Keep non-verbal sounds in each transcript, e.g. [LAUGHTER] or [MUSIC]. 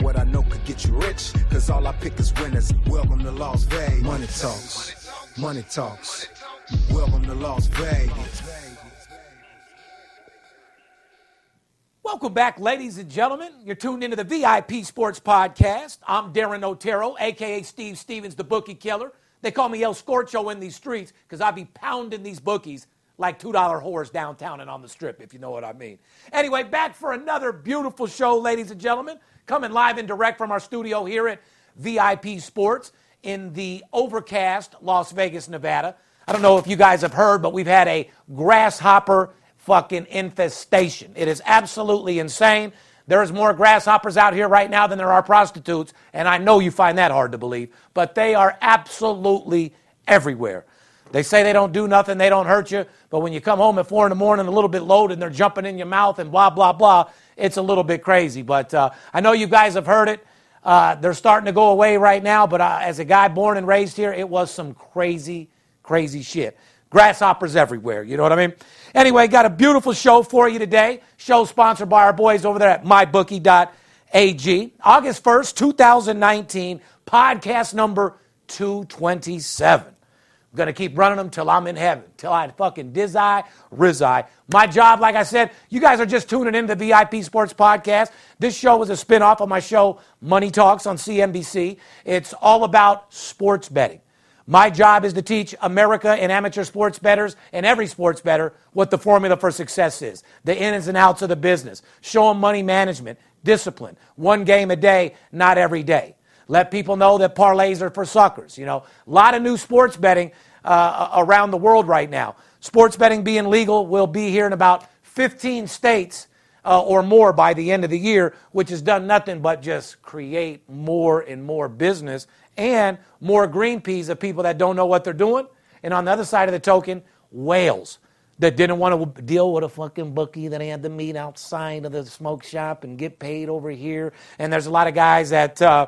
What I know could get you rich, cause all I pick is winners. Welcome to Las Vegas. Money talks, money talks. Welcome to Las Vegas. Welcome back, ladies and gentlemen. You're tuned into the VIP Sports Podcast. I'm Darren Otero, aka Steve Stevens, the bookie killer. They call me El Scorcho in these streets because I be pounding these bookies like $2 whores downtown and on the strip, if you know what I mean. Anyway, back for another beautiful show, ladies and gentlemen. Coming live and direct from our studio here at VIP Sports in the overcast Las Vegas, Nevada. I don't know if you guys have heard, but we've had a grasshopper fucking infestation. It is absolutely insane. There's more grasshoppers out here right now than there are prostitutes, and I know you find that hard to believe, but they are absolutely everywhere. They say they don't do nothing, they don't hurt you, but when you come home at four in the morning a little bit loaded and they're jumping in your mouth and blah, blah, blah, it's a little bit crazy. But uh, I know you guys have heard it. Uh, they're starting to go away right now, but uh, as a guy born and raised here, it was some crazy, crazy shit. Grasshoppers everywhere, you know what I mean? Anyway, got a beautiful show for you today. Show sponsored by our boys over there at mybookie.ag. August 1st, 2019, podcast number 227. To keep running them till I'm in heaven, till I fucking dizzy, rizzi. My job, like I said, you guys are just tuning in to VIP Sports Podcast. This show is a spinoff of my show, Money Talks on CNBC. It's all about sports betting. My job is to teach America and amateur sports bettors and every sports better what the formula for success is, the ins and outs of the business. Show them money management, discipline, one game a day, not every day. Let people know that parlays are for suckers. You know, a lot of new sports betting uh, around the world right now. Sports betting being legal will be here in about 15 states uh, or more by the end of the year, which has done nothing but just create more and more business and more green peas of people that don't know what they're doing. And on the other side of the token, whales that didn't want to deal with a fucking bookie that had to meet outside of the smoke shop and get paid over here. And there's a lot of guys that uh,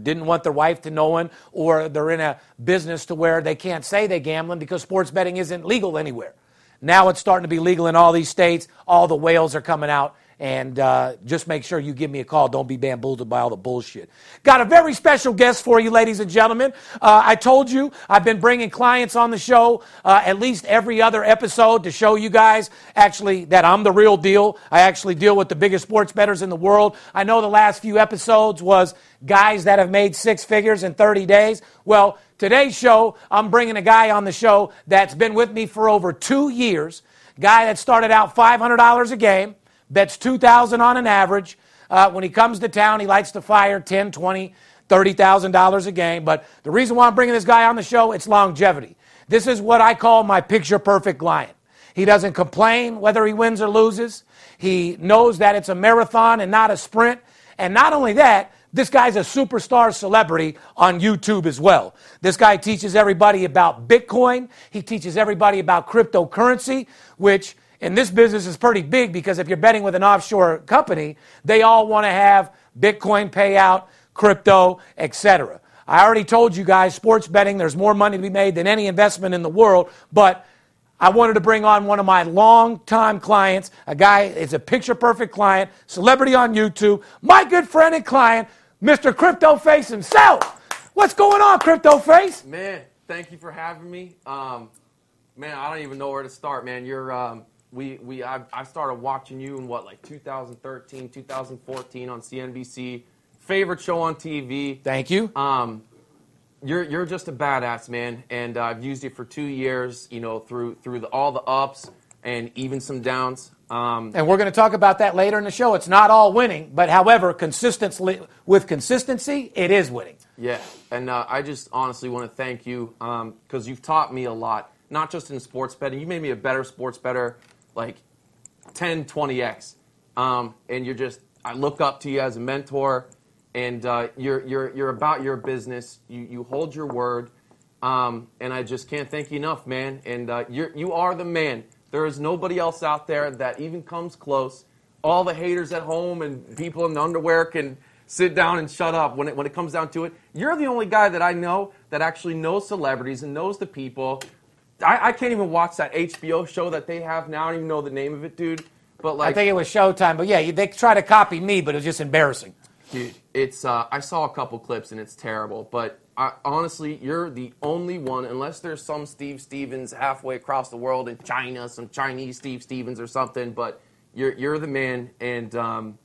didn't want their wife to know it, or they're in a business to where they can't say they're gambling because sports betting isn't legal anywhere. Now it's starting to be legal in all these states. All the whales are coming out. And uh, just make sure you give me a call. Don't be bamboozled by all the bullshit. Got a very special guest for you, ladies and gentlemen. Uh, I told you I've been bringing clients on the show uh, at least every other episode to show you guys actually that I'm the real deal. I actually deal with the biggest sports bettors in the world. I know the last few episodes was guys that have made six figures in 30 days. Well, today's show, I'm bringing a guy on the show that's been with me for over two years. Guy that started out $500 a game bets 2000 on an average. Uh, when he comes to town, he likes to fire 10, 20, $30,000 a game. But the reason why I'm bringing this guy on the show, it's longevity. This is what I call my picture perfect client. He doesn't complain whether he wins or loses. He knows that it's a marathon and not a sprint. And not only that, this guy's a superstar celebrity on YouTube as well. This guy teaches everybody about Bitcoin. He teaches everybody about cryptocurrency, which and this business is pretty big because if you're betting with an offshore company, they all want to have Bitcoin payout, crypto, etc. I already told you guys, sports betting, there's more money to be made than any investment in the world, but I wanted to bring on one of my long-time clients, a guy is a picture perfect client, celebrity on YouTube, my good friend and client, Mr. Crypto Face himself. What's going on, Crypto Face? Man, thank you for having me. Um, man, I don't even know where to start, man. You're um, we we I, I started watching you in what like 2013, 2014 on CNBC. Favorite show on TV. Thank you. Um, you're you're just a badass man, and uh, I've used you for two years. You know through through the, all the ups and even some downs. Um, and we're going to talk about that later in the show. It's not all winning, but however, consistently with consistency, it is winning. Yeah, and uh, I just honestly want to thank you because um, you've taught me a lot, not just in sports betting. You made me a better sports better like 10, 20x. Um, and you're just, I look up to you as a mentor. and uh, you're you're you're about your business. You you hold your word, um, and I just can't thank you enough, man. And uh, you you are the man. There is nobody else out there that even comes close. All the haters at home and people in the underwear can sit down and shut up when it, when it comes down to it. You're the only guy that I know that actually knows celebrities and knows the people. I, I can't even watch that HBO show that they have now. I don't even know the name of it, dude. But like, I think it was Showtime, but yeah, they try to copy me, but it was just embarrassing. Dude, it's uh, I saw a couple clips and it's terrible. But I, honestly, you're the only one, unless there's some Steve Stevens halfway across the world in China, some Chinese Steve Stevens or something. But you're you're the man, and um,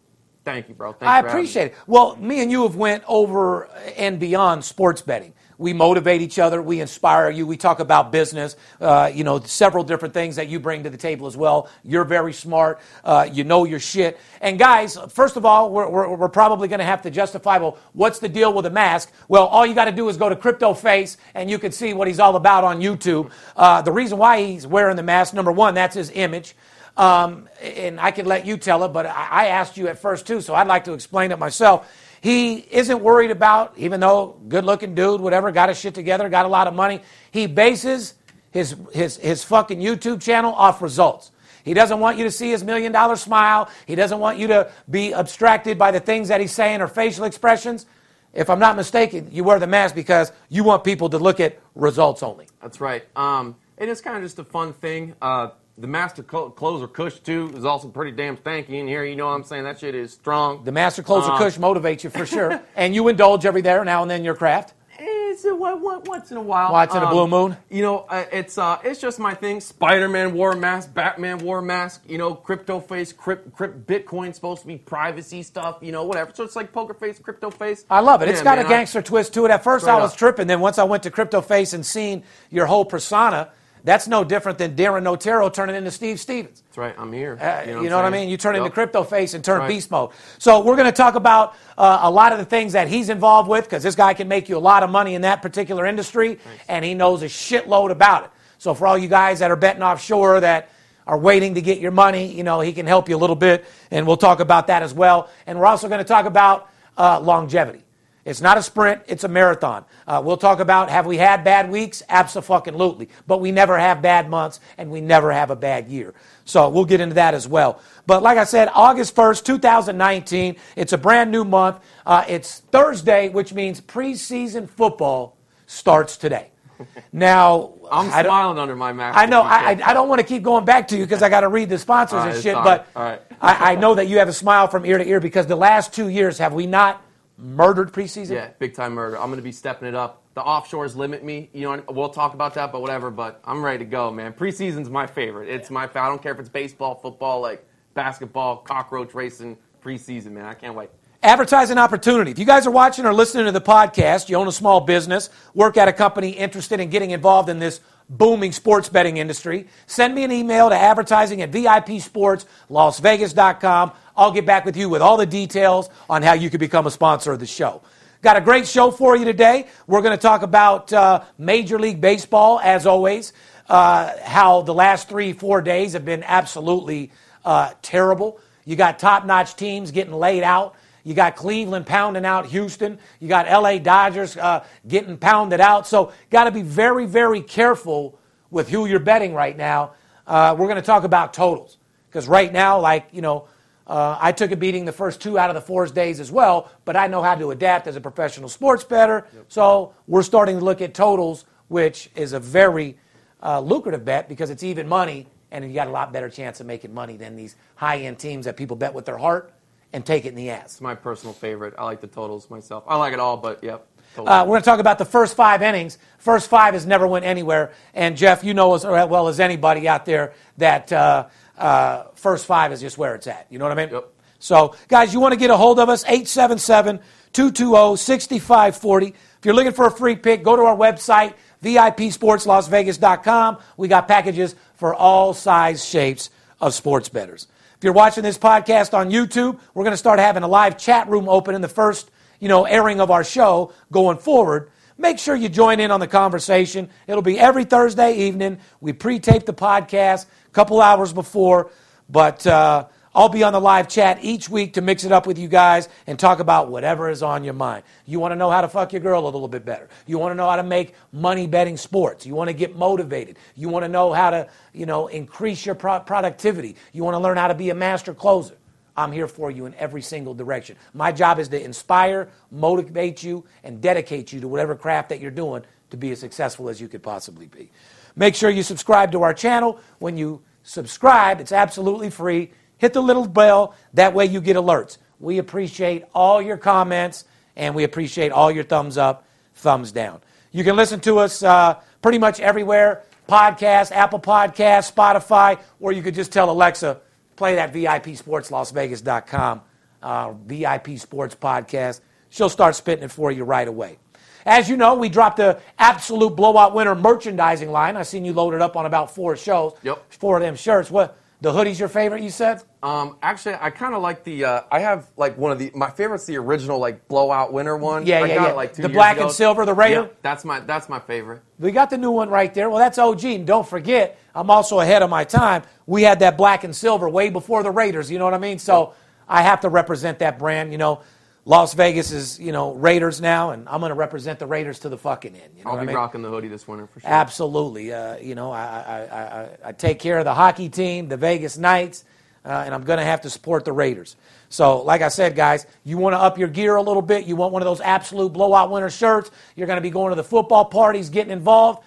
thank you, bro. Thank I you for having appreciate it. Well, me and you have went over and beyond sports betting. We motivate each other. We inspire you. We talk about business. Uh, you know, several different things that you bring to the table as well. You're very smart. Uh, you know your shit. And guys, first of all, we're, we're, we're probably going to have to justify. Well, what's the deal with a mask? Well, all you got to do is go to Crypto Face, and you can see what he's all about on YouTube. Uh, the reason why he's wearing the mask, number one, that's his image. Um, and I can let you tell it, but I, I asked you at first too, so I'd like to explain it myself. He isn't worried about, even though good looking dude, whatever, got his shit together, got a lot of money. He bases his, his, his fucking YouTube channel off results. He doesn't want you to see his million dollar smile. He doesn't want you to be abstracted by the things that he's saying or facial expressions. If I'm not mistaken, you wear the mask because you want people to look at results only. That's right. Um, and it's kind of just a fun thing. Uh, the master co- closer Kush too is also pretty damn stanky in here. You know what I'm saying? That shit is strong. The master closer Um, Kush motivates you for [LAUGHS] sure. and you indulge every there now and then your craft. It's a, one- one- once in a while. Once in a blue moon? You know, uh, it's uh, it's just my thing. Spider-Man wore a mask. Batman wore a mask. You know, crypto face, crypt, crypt, Bitcoin's supposed to be privacy stuff. You know, whatever. So it's like poker face, crypto face. I love it. It's got man, a I- gangster twist to it. At first, I was up. tripping. Then once I went to Crypto Face and seen your whole persona, that's no different than Darren Otero turning into Steve Stevens. That's right. I'm here. Uh, you know, what I mean? You turn into crypto face and turn Right. beast mode. So we're going to talk about uh, a lot of the things that he's involved with because this guy can make you a lot of money in that particular industry, and he knows a shitload about it. So for all you guys that are betting offshore that are waiting to get your money, you know, he can help you a little bit, and we'll talk about that as well. And we're also going to talk about uh, longevity. It's not a sprint, it's a marathon. Uh, we'll talk about have we had bad weeks? Absolutely. But we never have bad months and we never have a bad year. So we'll get into that as well. But like I said, August 1st, 2019, it's a brand new month. Uh, it's Thursday, which means preseason football starts today. [LAUGHS] Now, I'm smiling under my mask. I know. I, I, I don't want to keep going back to you because I got to read the sponsors right, and shit. But right. I, I know that you have a smile from ear to ear because the last two years have we not murdered preseason? Yeah, big time murder. I'm going to be stepping it up. The offshores limit me. You know, we'll talk about that, but whatever. But I'm ready to go, man. Preseason's my favorite. It's my. I don't care if it's baseball, football, like basketball, cockroach racing. Preseason, man. I can't wait. Advertising opportunity. If you guys are watching or listening to the podcast, you own a small business, work at a company interested in getting involved in this booming sports betting industry, send me an email to advertising at VIPSportsLasVegas.com. I'll get back with you with all the details on how you can become a sponsor of the show. Got a great show for you today. We're going to talk about uh, Major League Baseball, as always, uh, how the last three, four days have been absolutely uh, terrible. You got top notch teams getting laid out. You got Cleveland pounding out Houston. You got LA Dodgers uh, getting pounded out. So, got to be very, very careful with who you're betting right now. Uh, we're going to talk about totals because right now, like, you know, uh, I took a beating the first two out of the four days as well, but I know how to adapt as a professional sports bettor. So, we're starting to look at totals, which is a very uh, lucrative bet because it's even money and you got a lot better chance of making money than these high end teams that people bet with their heart and take it in the ass. It's my personal favorite. I like the totals myself. I like it all, but yep. Uh, we're going to talk about the first five innings. First five has never went anywhere. And Jeff, you know as well as anybody out there that uh, uh, first five is just where it's at. You know what I mean? Yep. So, guys, you want to get a hold of us? 877 220 6540. If you're looking for a free pick, go to our website, VIPSportsLasVegas.com. We got packages for all size shapes of sports bettors. If you're watching this podcast on YouTube, we're going to start having a live chat room open in the first, you know, airing of our show going forward. Make sure you join in on the conversation. It'll be every Thursday evening. We pre-tape the podcast a couple hours before, but uh, I'll be on the live chat each week to mix it up with you guys and talk about whatever is on your mind. You want to know how to fuck your girl a little bit better. You want to know how to make money betting sports. You want to get motivated. You want to know how to, you know, increase your pro- productivity. You want to learn how to be a master closer. I'm here for you in every single direction. My job is to inspire, motivate you, and dedicate you to whatever craft that you're doing to be as successful as you could possibly be. Make sure you subscribe to our channel. When you subscribe, it's absolutely free. Hit the little bell, that way you get alerts. We appreciate all your comments and we appreciate all your thumbs up, thumbs down. You can listen to us uh, pretty much everywhere podcast, Apple Podcast, Spotify, or you could just tell Alexa, play that VIP Sports Las Vegas.com, uh, VIP Sports Podcast. She'll start spitting it for you right away. As you know, we dropped the absolute blowout winner merchandising line. I've seen you loaded up on about four shows. Yep. Four of them shirts. What? The hoodie's your favorite, you said? Um, actually, I kind of like the. Uh, I have like one of the. My favorite's the original like blowout winner one. Yeah, I yeah, got yeah. It, like two The years black ago. and silver, the Raider? Yeah, that's my that's my favorite. We got the new one right there. Well, that's OG. And don't forget, I'm also ahead of my time. We had that black and silver way before the Raiders. You know what I mean? So I have to represent that brand. You know, Las Vegas is, you know, Raiders now, and I'm going to represent the Raiders to the fucking end. You know I'll be I mean? rocking the hoodie this winter for sure. Absolutely. Uh, you know, I, I, I, I, I take care of the hockey team, the Vegas Knights, uh, and I'm going to have to support the Raiders. So, like I said, guys, you want to up your gear a little bit. You want one of those absolute blowout winner shirts. You're going to be going to the football parties, getting involved.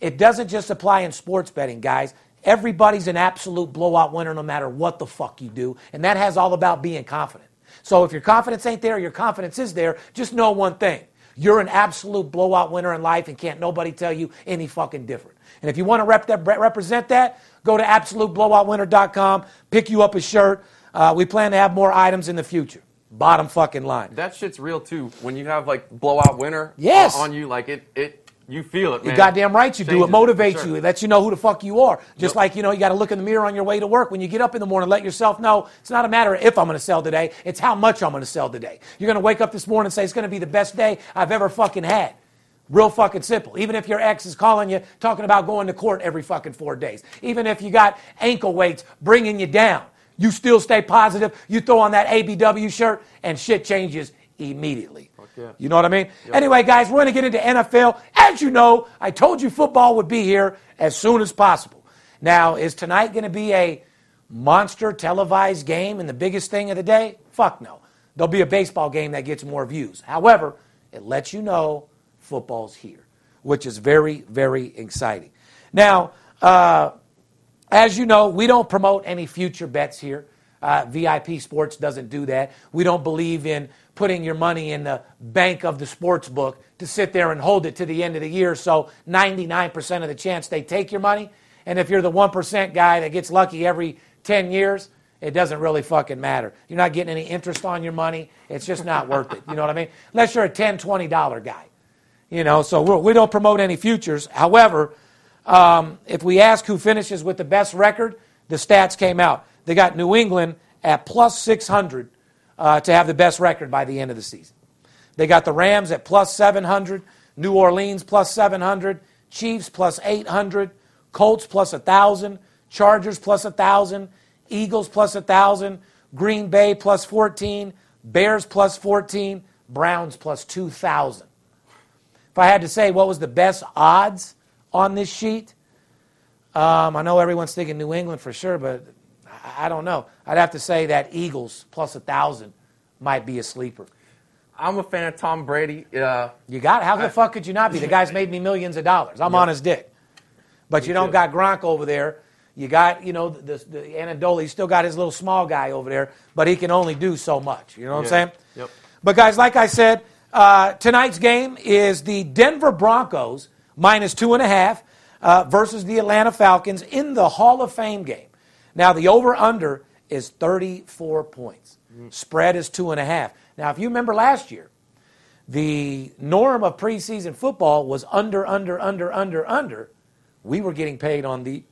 It doesn't just apply in sports betting, guys. Everybody's an absolute blowout winner no matter what the fuck you do. And that has all about being confident. So if your confidence ain't there, your confidence is there, just know one thing. You're an absolute blowout winner in life and can't nobody tell you any fucking different. And if you want to rep that, represent that, go to absoluteblowoutwinner.com, pick you up a shirt. Uh, we plan to have more items in the future. Bottom fucking line. That shit's real too. When you have like blowout winner Yes. on you, like it it you feel it, man. You're goddamn right you do. It motivates sure. you. It lets you know who the fuck you are. Just Yep. like, you know, you got to look in the mirror on your way to work. When you get up in the morning, let yourself know it's not a matter of if I'm going to sell today, it's how much I'm going to sell today. You're going to wake up this morning and say, it's going to be the best day I've ever fucking had. Real fucking simple. Even if your ex is calling you, talking about going to court every fucking four days. Even if you got ankle weights bringing you down, you still stay positive. You throw on that ABW shirt and shit changes immediately. Yeah. You know what I mean? Anyway, guys, we're going to get into NFL. As you know, I told you football would be here as soon as possible. Now, is tonight going to be a monster televised game and the biggest thing of the day? Fuck no. There'll be a baseball game that gets more views. However, it lets you know football's here, which is very, very exciting. Now, uh, as you know, we don't promote any future bets here. Uh, VIP Sports doesn't do that. We don't believe in putting your money in the bank of the sports book to sit there and hold it to the end of the year. So 99% of the chance they take your money. And if you're the 1% guy that gets lucky every 10 years, it doesn't really fucking matter. You're not getting any interest on your money. It's just not worth it. You know what I mean? Unless you're a $10, $20 guy. You know, so we're, we don't promote any futures. However, um, if we ask who finishes with the best record, the stats came out. They got New England at plus 600 uh, to have the best record by the end of the season. They got the Rams at plus 700, New Orleans plus 700, Chiefs plus 800, Colts plus 1,000, Chargers plus 1,000, Eagles plus 1,000, Green Bay plus 14, Bears plus 14, Browns plus 2,000. If I had to say what was the best odds on this sheet, um, I know everyone's thinking New England for sure, but I I don't know. I'd have to say that Eagles plus a thousand might be a sleeper. I'm a fan of Tom Brady. Uh, You got it. How the fuck could you not be? The guy's made me millions of dollars. I'm on his dick. But you don't too. got Gronk over there. You got, you know, the, the Amendola. He's still got his little small guy over there, but he can only do so much. You know what I'm saying? Yep. But guys, like I said, uh, tonight's game is the Denver Broncos minus two and a half uh, versus the Atlanta Falcons in the Hall of Fame game. Now the over/under is 34 points. Spread is two and a half. Now, if you remember last year, the norm of preseason football was under, under, under, under, under. We were getting paid on the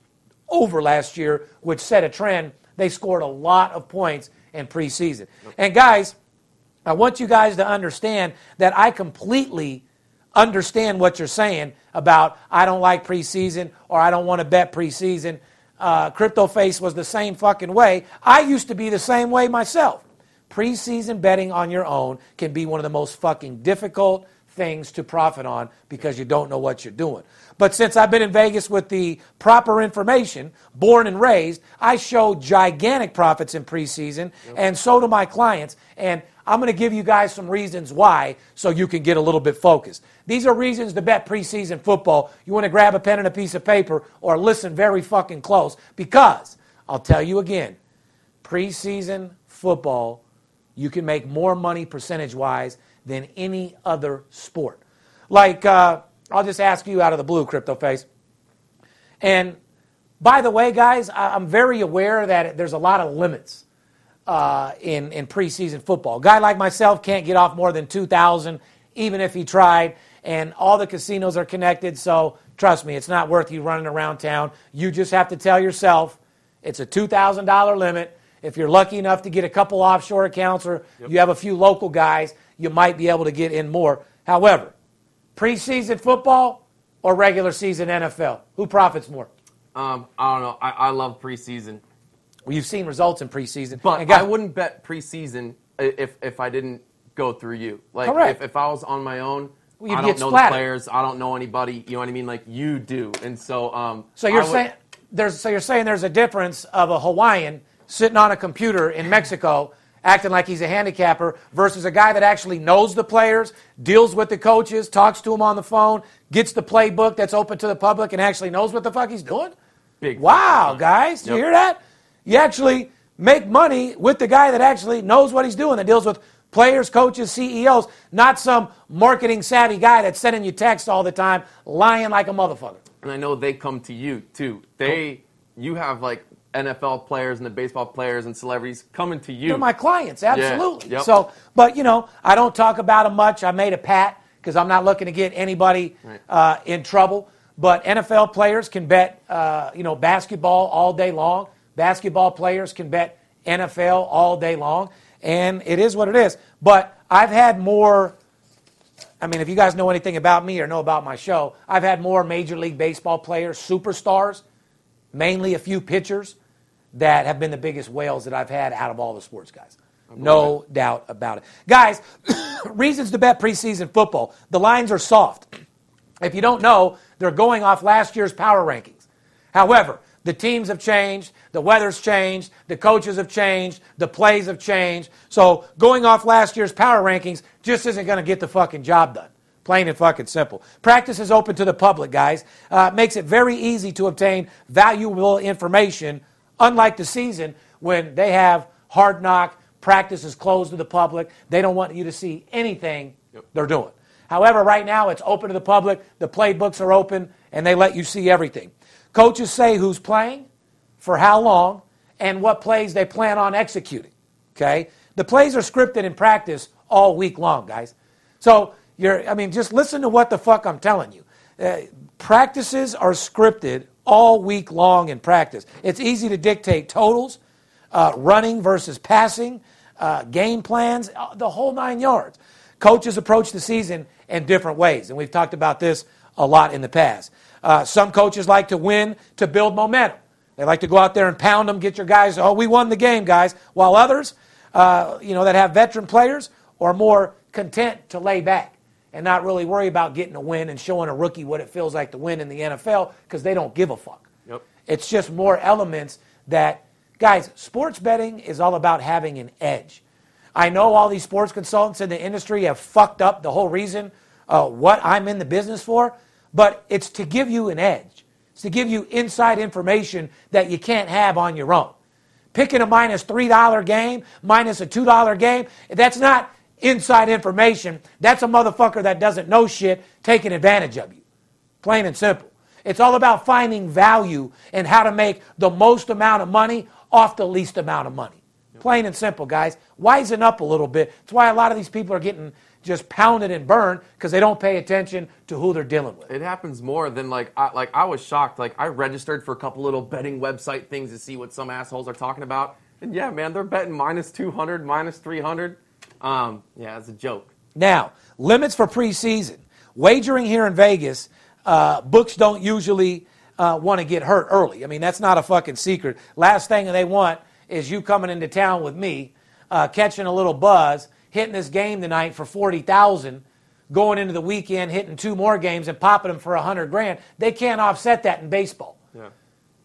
over last year, which set a trend. They scored a lot of points in preseason. And guys, I want you guys to understand that I completely understand what you're saying about I don't like preseason or I don't want to bet preseason. Uh, Crypto Face was the same fucking way. I used to be the same way myself. Preseason betting on your own can be one of the most fucking difficult things to profit on because you don't know what you're doing. But since I've been in Vegas with the proper information, born and raised, I show gigantic profits in preseason, yep. and so do my clients. And I'm going to give you guys some reasons why so you can get a little bit focused. These are reasons to bet preseason football. You want to grab a pen and a piece of paper or listen very fucking close because I'll tell you again preseason football, you can make more money percentage wise than any other sport. Like, uh, I'll just ask you out of the blue, Crypto Face. And by the way, guys, I'm very aware that there's a lot of limits uh, in, in preseason football. A guy like myself can't get off more than 2,000, even if he tried. And all the casinos are connected, so trust me, it's not worth you running around town. You just have to tell yourself it's a $2,000 limit. If you're lucky enough to get a couple offshore accounts or yep. you have a few local guys, you might be able to get in more. However, preseason football or regular season NFL, who profits more? Um, I don't know. I, I love preseason. Well, you've seen results in preseason, but I wouldn't bet preseason if if I didn't go through you. Like if, if I was on my own, well, I don't know the players. I don't know anybody. You know what I mean? Like you do, and so um. So you're saying there's so you're saying there's a difference of a Hawaiian sitting on a computer in Mexico acting like he's a handicapper versus a guy that actually knows the players, deals with the coaches, talks to them on the phone, gets the playbook that's open to the public, and actually knows what the fuck he's doing? Big wow, guys, yep. you hear that? You actually make money with the guy that actually knows what he's doing, that deals with players, coaches, CEOs, not some marketing savvy guy that's sending you texts all the time, lying like a motherfucker. And I know they come to you too. They, you have like NFL players and the baseball players and celebrities coming to you. They're my clients, absolutely. Yeah, yep. So, but you know, I don't talk about them much. I made a pat because I'm not looking to get anybody right. uh, in trouble. But NFL players can bet, uh, you know, basketball all day long. Basketball players can bet NFL all day long, and it is what it is. But I've had more. I mean, if you guys know anything about me or know about my show, I've had more Major League Baseball players, superstars, mainly a few pitchers, that have been the biggest whales that I've had out of all the sports guys. No doubt about it. Guys, [COUGHS] reasons to bet preseason football. The lines are soft. If you don't know, they're going off last year's power rankings. However, the teams have changed, the weather's changed, the coaches have changed, the plays have changed. So going off last year's power rankings just isn't going to get the fucking job done. Plain and fucking simple. Practice is open to the public, guys. Uh, makes it very easy to obtain valuable information, unlike the season when they have hard knock, practice is closed to the public. They don't want you to see anything yep. they're doing. However, right now it's open to the public, the playbooks are open, and they let you see everything. Coaches say who's playing, for how long, and what plays they plan on executing. Okay? The plays are scripted in practice all week long, guys. So, you're, I mean, just listen to what the fuck I'm telling you. Uh, practices are scripted all week long in practice. It's easy to dictate totals, uh, running versus passing, uh, game plans, uh, the whole nine yards. Coaches approach the season in different ways, and we've talked about this a lot in the past. Uh, some coaches like to win to build momentum. They like to go out there and pound them, get your guys, oh, we won the game, guys. While others, uh, you know, that have veteran players are more content to lay back and not really worry about getting a win and showing a rookie what it feels like to win in the NFL because they don't give a fuck. Yep. It's just more elements that, guys, sports betting is all about having an edge. I know all these sports consultants in the industry have fucked up the whole reason uh, what I'm in the business for but it's to give you an edge. It's to give you inside information that you can't have on your own. Picking a minus $3 game, minus a $2 game, that's not inside information. That's a motherfucker that doesn't know shit taking advantage of you. Plain and simple. It's all about finding value and how to make the most amount of money off the least amount of money. Plain and simple, guys. Wisen up a little bit. That's why a lot of these people are getting just pounded and burned because they don't pay attention to who they're dealing with. It happens more than like I, like I was shocked. Like I registered for a couple little betting website things to see what some assholes are talking about, and yeah, man, they're betting minus two hundred, minus three hundred. Um, yeah, it's a joke. Now limits for preseason wagering here in Vegas. Uh, books don't usually uh, want to get hurt early. I mean, that's not a fucking secret. Last thing they want is you coming into town with me, uh, catching a little buzz, hitting this game tonight for 40000 going into the weekend, hitting two more games and popping them for 100 grand. They can't offset that in baseball. Yeah.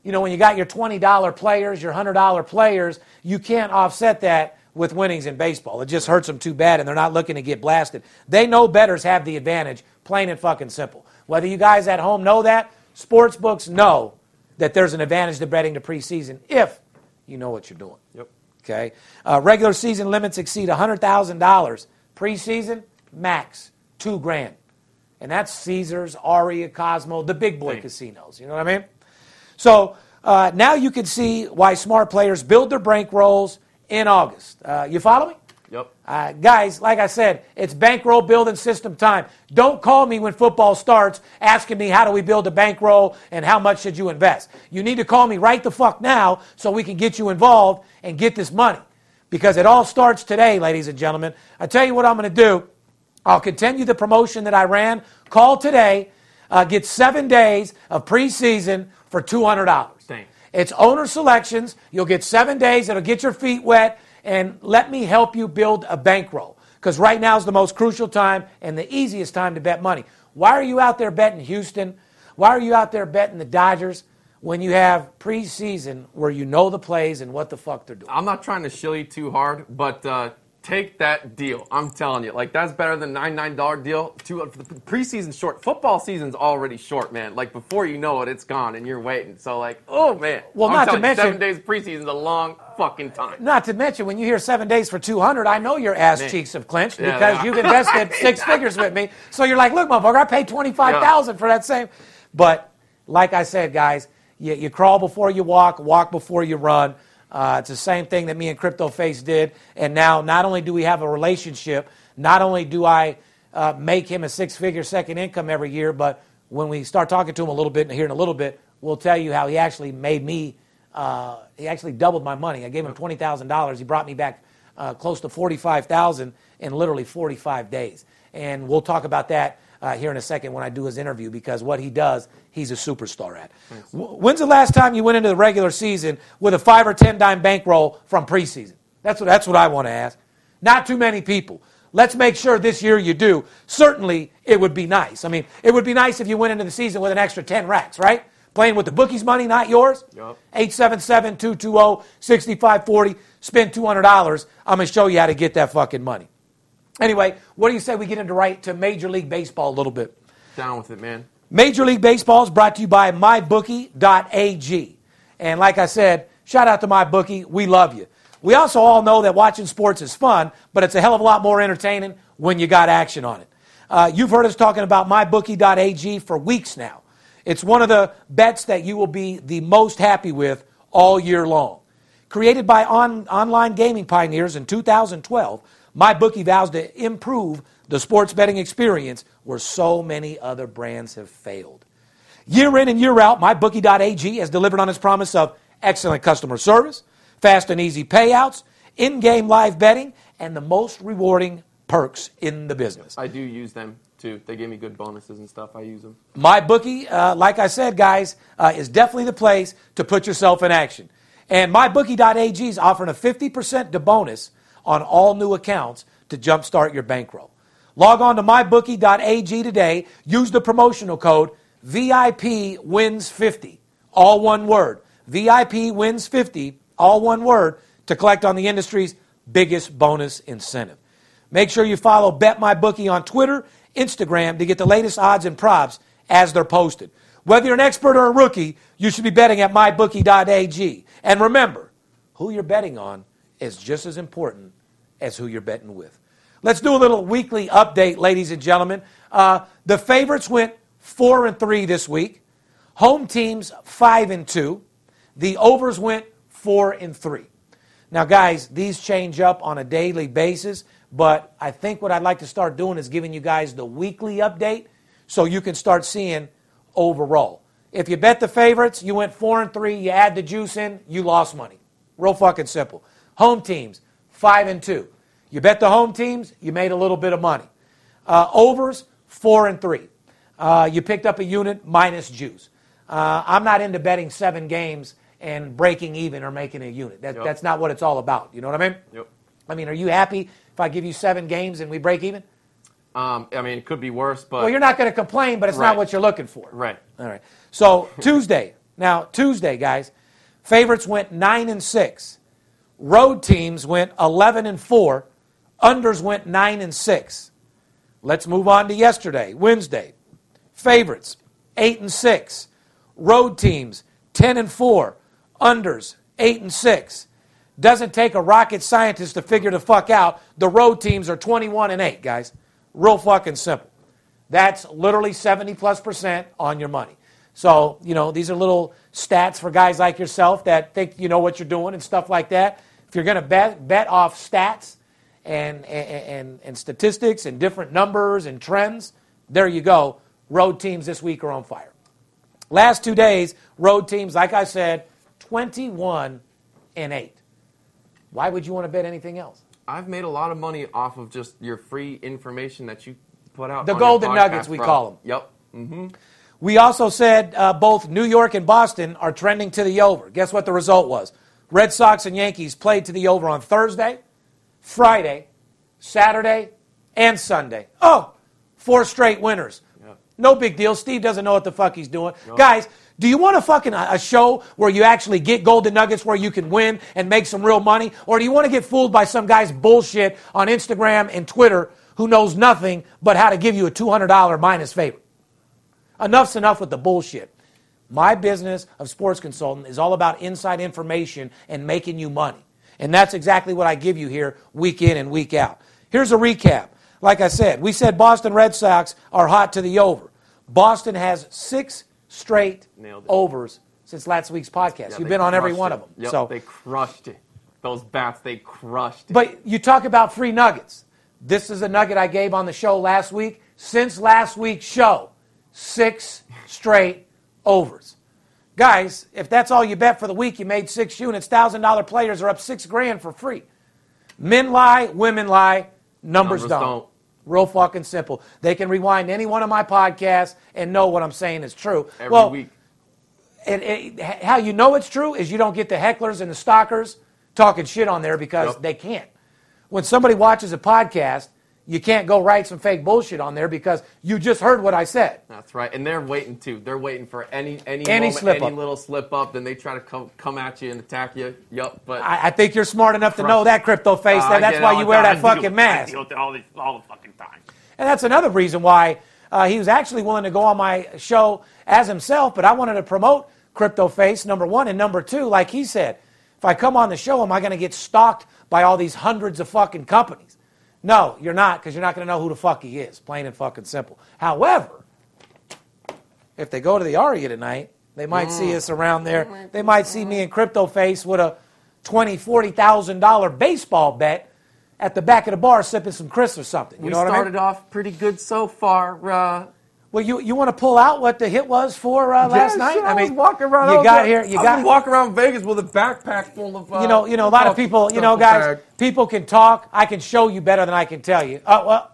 You know, when you got your $20 players, your $100 players, you can't offset that with winnings in baseball. It just hurts them too bad, and they're not looking to get blasted. They know betters have the advantage, plain and fucking simple. Whether you guys at home know that, sports books know that there's an advantage to betting the preseason if you know what you're doing. Yep. Okay? Uh, regular season limits exceed $100,000. Preseason, max, two grand. And that's Caesars, Aria, Cosmo, the big boy Thanks. casinos. You know what I mean? So uh, now you can see why smart players build their bankrolls in August. Uh, you follow me? Yep. Uh, guys, like I said, it's bankroll building system time. Don't call me when football starts asking me how do we build a bankroll and how much should you invest. You need to call me right the fuck now so we can get you involved and get this money. Because it all starts today, ladies and gentlemen. I tell you what I'm going to do. I'll continue the promotion that I ran. Call today. Uh, get seven days of preseason for $200. Thanks. It's owner selections. You'll get seven days. It'll get your feet wet. And let me help you build a bankroll. Because right now is the most crucial time and the easiest time to bet money. Why are you out there betting Houston? Why are you out there betting the Dodgers when you have preseason where you know the plays and what the fuck they're doing? I'm not trying to shill you too hard, but uh, take that deal. I'm telling you, like that's better than nine nine dollar deal. Two uh, the preseason short. Football season's already short, man. Like before you know it, it's gone and you're waiting. So like, oh man. Well, I'm not to mention- seven days preseason's a long fucking time. Not to mention, when you hear seven days for 200, I know your ass Man. cheeks have clenched Yeah, because you've invested [LAUGHS] six figures with me. So you're like, look, motherfucker, I paid 25000 for that same. But like I said, guys, you, you crawl before you walk, walk before you run. Uh, it's the same thing that me and Crypto Face did. And now, not only do we have a relationship, not only do I uh, make him a six figure second income every year, but when we start talking to him a little bit and here in a little bit, we'll tell you how he actually made me uh, he actually doubled my money. I gave him twenty thousand dollars. He brought me back uh, close to forty-five thousand in literally forty-five days. And we'll talk about that uh, here in a second when I do his interview because what he does, he's a superstar at. W- when's the last time you went into the regular season with a five or ten dime bankroll from preseason? That's what that's what I want to ask. Not too many people. Let's make sure this year you do. Certainly, it would be nice. I mean, it would be nice if you went into the season with an extra 10 racks, right? Playing with the bookies' money, not yours. Yup. 877 220 6540. Spend $200. I'm going to show you how to get that fucking money. Anyway, what do you say we get into right to Major League Baseball a little bit? Down with it, man. Major League Baseball is brought to you by MyBookie.ag. And like I said, shout out to MyBookie. We love you. We also all know that watching sports is fun, but it's a hell of a lot more entertaining when you got action on it. Uh, you've heard us talking about MyBookie.ag for weeks now. It's one of the bets that you will be the most happy with all year long. Created by on, online gaming pioneers in 2012, MyBookie vows to improve the sports betting experience where so many other brands have failed. Year in and year out, MyBookie.ag has delivered on its promise of excellent customer service, fast and easy payouts, in game live betting, and the most rewarding perks in the business. I do use them too. They give me good bonuses and stuff. I use them. My bookie, uh, like I said, guys, uh, is definitely the place to put yourself in action. And mybookie.ag is offering a 50% to bonus on all new accounts to jumpstart your bankroll. Log on to mybookie.ag today. Use the promotional code VIP wins 50, all one word. VIP wins 50, all one word, to collect on the industry's biggest bonus incentive. Make sure you follow Bet My Bookie on Twitter, Instagram to get the latest odds and props as they're posted. Whether you're an expert or a rookie, you should be betting at mybookie.ag. And remember, who you're betting on is just as important as who you're betting with. Let's do a little weekly update, ladies and gentlemen. Uh, the favorites went four and three this week. Home teams five and two. The overs went four and three. Now, guys, these change up on a daily basis, but I think what I'd like to start doing is giving you guys the weekly update so you can start seeing overall. If you bet the favorites, you went four and three, you add the juice in, you lost money. Real fucking simple. Home teams, five and two. You bet the home teams, you made a little bit of money. Uh, overs, four and three. Uh, you picked up a unit minus juice. Uh, I'm not into betting seven games and breaking even or making a unit. That, Yep. That's not what it's all about. You know what I mean? Yep. I mean, are you happy if I give you seven games and we break even? Um, I mean, it could be worse, but Well, you're not going to complain, but it's not what you're looking for. right. All right. So [LAUGHS] Tuesday. Now Tuesday, guys, favorites went nine and six. Road teams went eleven and four. Unders went nine and six. Let's move on to yesterday, Wednesday. Favorites eight and six. Road teams ten and four. Unders eight and six. Doesn't take a rocket scientist to figure the fuck out. The road teams are 21 and 8, guys. Real fucking simple. That's literally 70 plus percent on your money. So, you know, these are little stats for guys like yourself that think you know what you're doing and stuff like that. If you're going to bet, bet off stats and, and, and, statistics and different numbers and trends, there you go. Road teams this week are on fire. Last two days, road teams, like I said, 21 and 8. Why would you want to bet anything else? I've made a lot of money off of just your free information that you put out. The golden nuggets, we call them. Yep. Mm-hmm. We also said uh, both New York and Boston are trending to the over. Guess what the result was? Red Sox and Yankees played to the over on Thursday, Friday, Saturday, and Sunday. Oh, four straight winners. No big deal. Steve doesn't know what the fuck he's doing. Guys, do you want a fucking a show where you actually get golden nuggets where you can win and make some real money? Or do you want to get fooled by some guy's bullshit on Instagram and Twitter who knows nothing but how to give you a $200 minus favor? Enough's enough with the bullshit. My business of sports consultant is all about inside information and making you money. And that's exactly what I give you here week in and week out. Here's a recap. Like I said, we said Boston Red Sox are hot to the over. Boston has six straight overs since last week's podcast. Yeah, You've been on every one it. of them. Yep, so, they crushed it. Those bats, they crushed it. but you talk about free nuggets. This is a nugget I gave on the show last week. Since last week's show, six straight overs. Guys, if that's all you bet for the week, you made six units. Thousand dollar players are up six grand for free. Men lie, women lie, numbers, Numbers don't. don't. Real fucking simple. They can rewind any one of my podcasts and know what I'm saying is true. Every well, week. and it, how you know it's true is you don't get the hecklers and the stalkers talking shit on there because Yep. they can't. When somebody watches a podcast, you can't go write some fake bullshit on there because you just heard what I said. That's right, and they're waiting too. They're waiting for any any Any moment, slip any up. little slip up. Then they try to come come at you and attack you. Yup, but I, I think you're smart enough to know it. that crypto face. Uh, that that's why you wear time. that I fucking deal- mask. I deal with it all the, all the fucking time. And that's another reason why uh, he was actually willing to go on my show as himself, but I wanted to promote Crypto Face, number one. And number two, like he said, if I come on the show, am I going to get stalked by all these hundreds of fucking companies? No, you're not, because you're not going to know who the fuck he is, plain and fucking simple. However, if they go to the Aria tonight, they might see us around there. They might see me in Crypto Face with a twenty, forty thousand dollar baseball bet at the back of the bar, sipping some Chris or something. You we know what I mean? started off pretty good so far. Uh, Well, you, you want to pull out what the hit was for uh, last yeah, night? shit, I, was walking around. You got here. You I've got. walking around Vegas with a backpack full of. Uh, you know, you know, a lot of people. You know, guys. bag. People can talk. I can show you better than I can tell you. Oh well.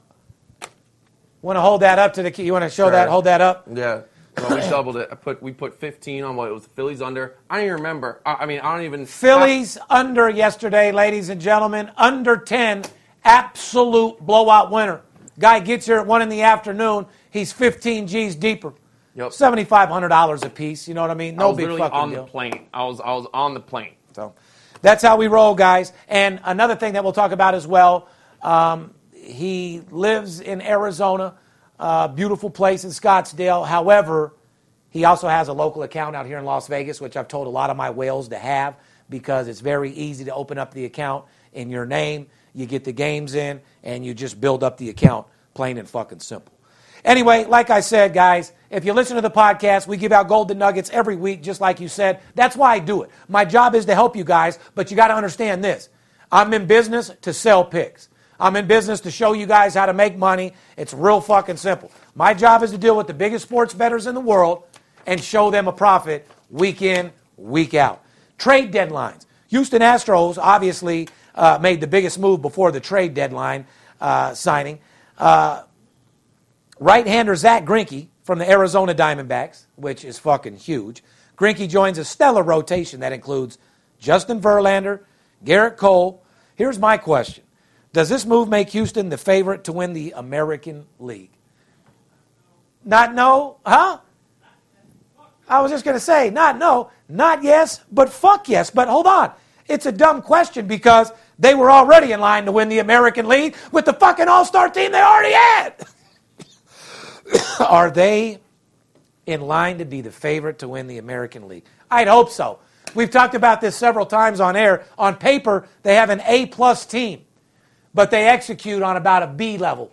Want to hold that up to the key? You want to show that? Hold that up. Yeah. Well, we doubled it. I put we put 15 on what it was. The Phillies under. I don't even remember. I, I mean, I don't even. Phillies under yesterday, ladies and gentlemen. Under ten, absolute blowout winner. Guy gets here at one in the afternoon. He's 15 G's deeper. Yep. Seventy-five hundred dollars a piece. You know what I mean? I No was big literally fucking on deal. the plane. I was I was on the plane. So that's how we roll, guys. And another thing that we'll talk about as well um, he lives in Arizona, uh, beautiful place in Scottsdale. However, he also has a local account out here in Las Vegas, which I've told a lot of my whales to have because it's very easy to open up the account in your name. You get the games in, and you just build up the account, plain and fucking simple. Anyway, like I said, guys, if you listen to the podcast, we give out golden nuggets every week, just like you said. That's why I do it. My job is to help you guys, but you got to understand this. I'm in business to sell picks. I'm in business to show you guys how to make money. It's real fucking simple. My job is to deal with the biggest sports bettors in the world and show them a profit week in, week out. Trade deadlines. Houston Astros obviously uh, made the biggest move before the trade deadline uh, signing. Uh, Right-hander Zach Greinke, from the Arizona Diamondbacks, which is fucking huge. Greinke joins a stellar rotation that includes Justin Verlander, Gerrit Cole. Here's my question Does this move make Houston the favorite to win the American League? Not no, huh? I was just going to say, not no, not yes, but fuck yes. But hold on. It's a dumb question because they were already in line to win the American League with the fucking all star team they already had. [LAUGHS] [COUGHS] Are they in line to be the favorite to win the American League? I'd hope so. We've talked about this several times on air. On paper, they have an A plus team, but they execute on about a B level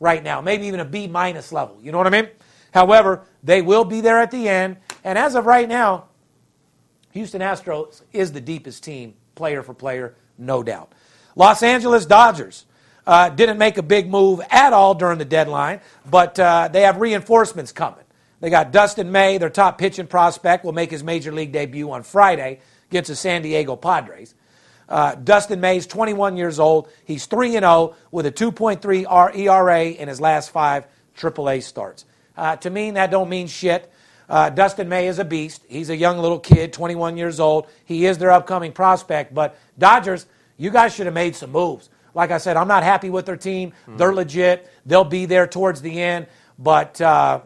right now, maybe even a B minus level. You know what I mean? However, they will be there at the end. And as of right now, Houston Astros is the deepest team, player for player, no doubt. Los Angeles Dodgers uh, didn't make a big move at all during the deadline, but uh, they have reinforcements coming. They got Dustin May, their top pitching prospect, will make his major league debut on Friday against the San Diego Padres. Uh, Dustin May is 21 years old. He's 3 0 with a 2.3 ERA in his last five AAA starts. Uh, to me, that don't mean shit. Uh, Dustin May is a beast. He's a young little kid, 21 years old. He is their upcoming prospect. But Dodgers, you guys should have made some moves. Like I said, I'm not happy with their team. Mm-hmm. They're legit. They'll be there towards the end. But uh,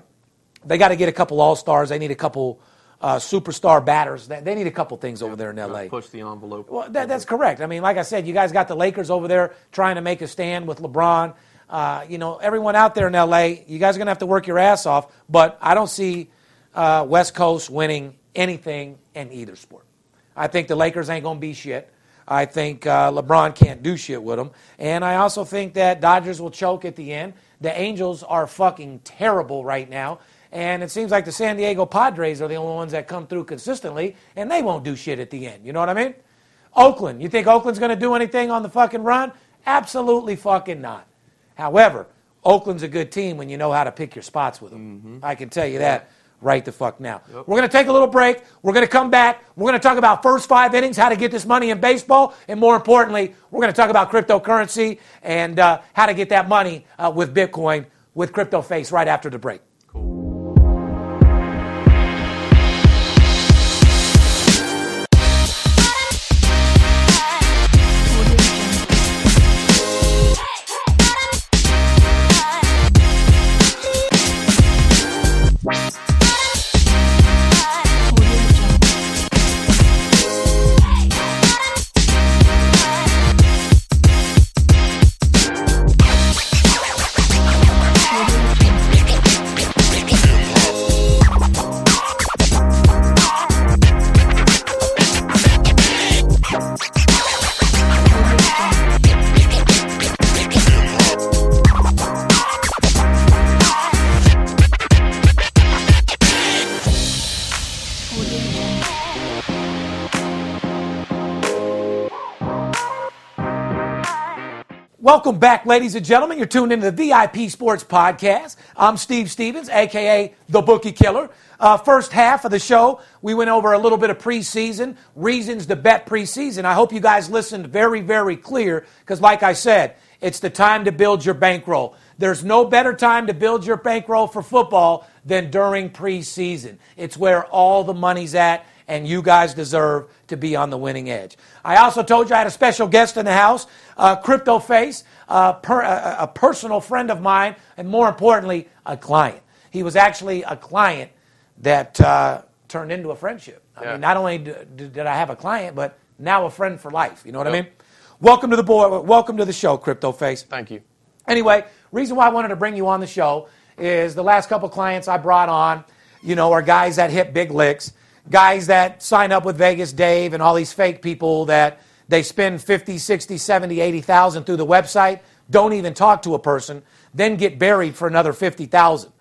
they got to get a couple All Stars. They need a couple uh, superstar batters. They need a couple things over there in L.A. Push the envelope. Well, that, that's correct. I mean, like I said, you guys got the Lakers over there trying to make a stand with LeBron. Uh, you know, everyone out there in L.A., you guys are going to have to work your ass off. But I don't see uh, West Coast winning anything in either sport. I think the Lakers ain't going to be shit. I think uh, LeBron can't do shit with them. And I also think that Dodgers will choke at the end. The Angels are fucking terrible right now. And it seems like the San Diego Padres are the only ones that come through consistently, and they won't do shit at the end. You know what I mean? Oakland. You think Oakland's going to do anything on the fucking run? Absolutely fucking not. However, Oakland's a good team when you know how to pick your spots with them. Mm-hmm. I can tell you that right the fuck now. Yep. We're going to take a little break. We're going to come back. We're going to talk about first five innings, how to get this money in baseball, and more importantly, we're going to talk about cryptocurrency and uh, how to get that money uh, with Bitcoin with Crypto Face right after the break. Welcome back, ladies and gentlemen. You're tuned into the VIP Sports Podcast. I'm Steve Stevens, aka the Bookie Killer. Uh, first half of the show, we went over a little bit of preseason, reasons to bet preseason. I hope you guys listened very, very clear because, like I said, it's the time to build your bankroll. There's no better time to build your bankroll for football than during preseason. It's where all the money's at and you guys deserve to be on the winning edge. I also told you I had a special guest in the house, uh, Crypto Face, uh, per, a, a, personal friend of mine, and more importantly, a client. He was actually a client that uh, turned into a friendship. I yeah. mean, not only did, did I have a client, but now a friend for life. You know what yep. I mean? Welcome to the boy. Welcome to the show, Crypto Face. Thank you. Anyway, reason why I wanted to bring you on the show is the last couple clients I brought on, you know, are guys that hit big licks guys that sign up with Vegas Dave and all these fake people that they spend 50, 60, 70, 80,000 through the website, don't even talk to a person, then get buried for another 50,000.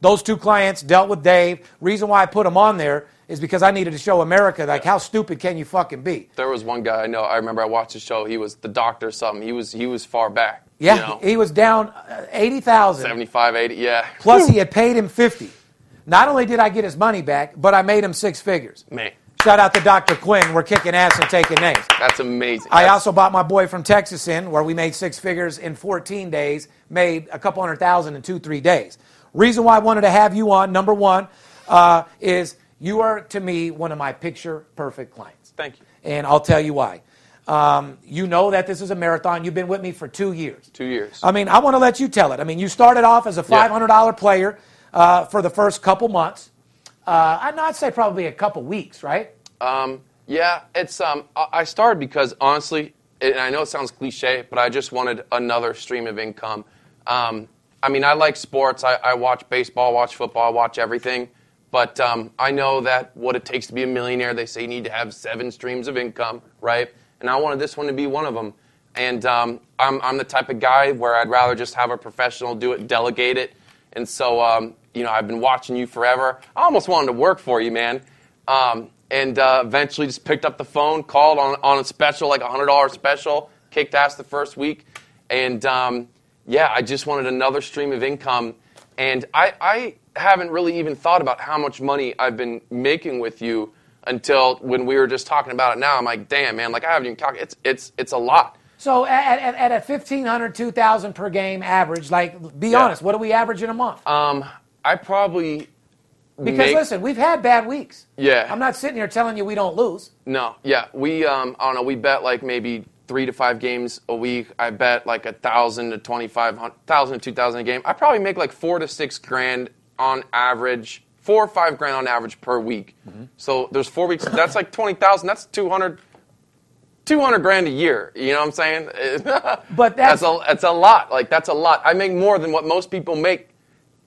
Those two clients dealt with Dave. Reason why I put them on there is because I needed to show America like how stupid can you fucking be. There was one guy I know. I remember I watched the show. He was the doctor or something. He was he was far back. Yeah, you know? he was down uh, eighty thousand. Seventy-five, eighty. Yeah. Plus, he had paid him fifty. Not only did I get his money back, but I made him six figures. Man. Shout out to Dr. Quinn. We're kicking ass and taking names. That's amazing. I That's... also bought my boy from Texas in, where we made six figures in 14 days, made a couple hundred thousand in two, three days. reason why I wanted to have you on, number one, uh, is you are to me one of my picture perfect clients. Thank you. And I'll tell you why. Um, you know that this is a marathon. You've been with me for two years. Two years. I mean, I want to let you tell it. I mean, you started off as a $500 player uh, for the first couple months. Uh, I'd not say probably a couple weeks, right? Um, yeah, it's um, I started because honestly, and I know it sounds cliche, but I just wanted another stream of income. Um, I mean, I like sports. I, I watch baseball, watch football, watch everything. But um, I know that what it takes to be a millionaire, they say you need to have seven streams of income, right? And I wanted this one to be one of them. And um, I'm, I'm the type of guy where I'd rather just have a professional do it, delegate it. And so, um, you know, I've been watching you forever. I almost wanted to work for you, man. Um, and uh, eventually just picked up the phone, called on, on a special, like a $100 special, kicked ass the first week. And um, yeah, I just wanted another stream of income. And I, I haven't really even thought about how much money I've been making with you until when we were just talking about it now. I'm like, damn, man, like I haven't even calculated. It's, it's, it's a lot. So at, at, at a 1500 2000 per game average, like, be Yeah. honest, what do we average in a month? Um, I probably because make- listen, we've had bad weeks. Yeah. I'm not sitting here telling you we don't lose. No, yeah, we um, I don't know. We bet like maybe three to five games a week. I bet like a thousand to twenty five thousand to two thousand a game. I probably make like four to six grand on average, four or five grand on average per week. So there's four weeks. That's like twenty thousand. That's 200, 200 grand a year. You know what I'm saying? [LAUGHS] But that's- that's a that's a lot. Like that's a lot. I make more than what most people make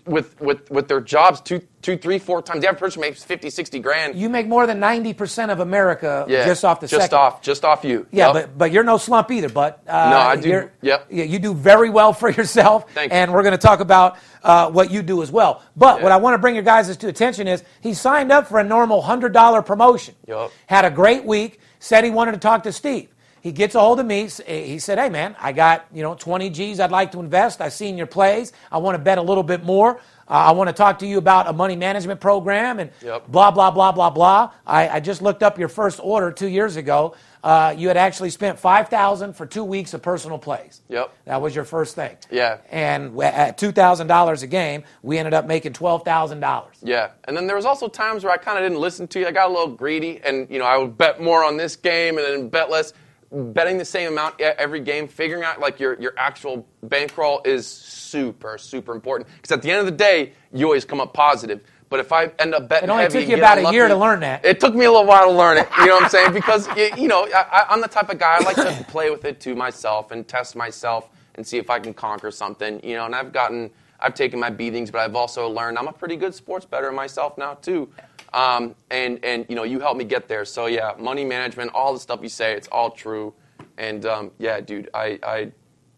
with with with their jobs two two three four times. The average person makes 50, 60 grand. You make more than 90% of America yeah, just off the just second. off just off you. Yeah, Yep. but but you're no slump either. But uh, No, I do- yep. Yeah, you do very well for [LAUGHS] yourself. Thank you. and we're going to talk about uh, what you do as well. But Yeah. what I want to bring your guys' to attention is he signed up for a normal hundred dollar promotion. Yup. Had a great week. Said he wanted to talk to Steve. He gets a hold of me. He said, "Hey man, I got you know 20 G's. I'd like to invest. I've seen your plays. I want to bet a little bit more. Uh, I want to talk to you about a money management program and Yep. blah blah blah blah blah. I, I just looked up your first order two years ago. Uh, you had actually spent five thousand for two weeks of personal plays. Yep. That was your first thing. Yeah. And at two thousand dollars a game, we ended up making twelve thousand dollars. Yeah, and then there was also times where I kind of didn't listen to you. I got a little greedy, and you know I would bet more on this game and then bet less. Betting the same amount every game, figuring out like your your actual bankroll is super super important because at the end of the day, you always come up positive. But if I end up betting It only took you about a unlucky- year to learn that. It took me a little while to learn it. You know what I'm saying? Because you, you know I, I'm the type of guy I like to [COUGHS] play with it to myself and test myself and see if I can conquer something. You know, and I've gotten I've taken my beatings, but I've also learned I'm a pretty good sports bettor myself now too. Um, and and you know you helped me get there. So yeah, money management, all the stuff you say, it's all true. And um, yeah, dude, I, I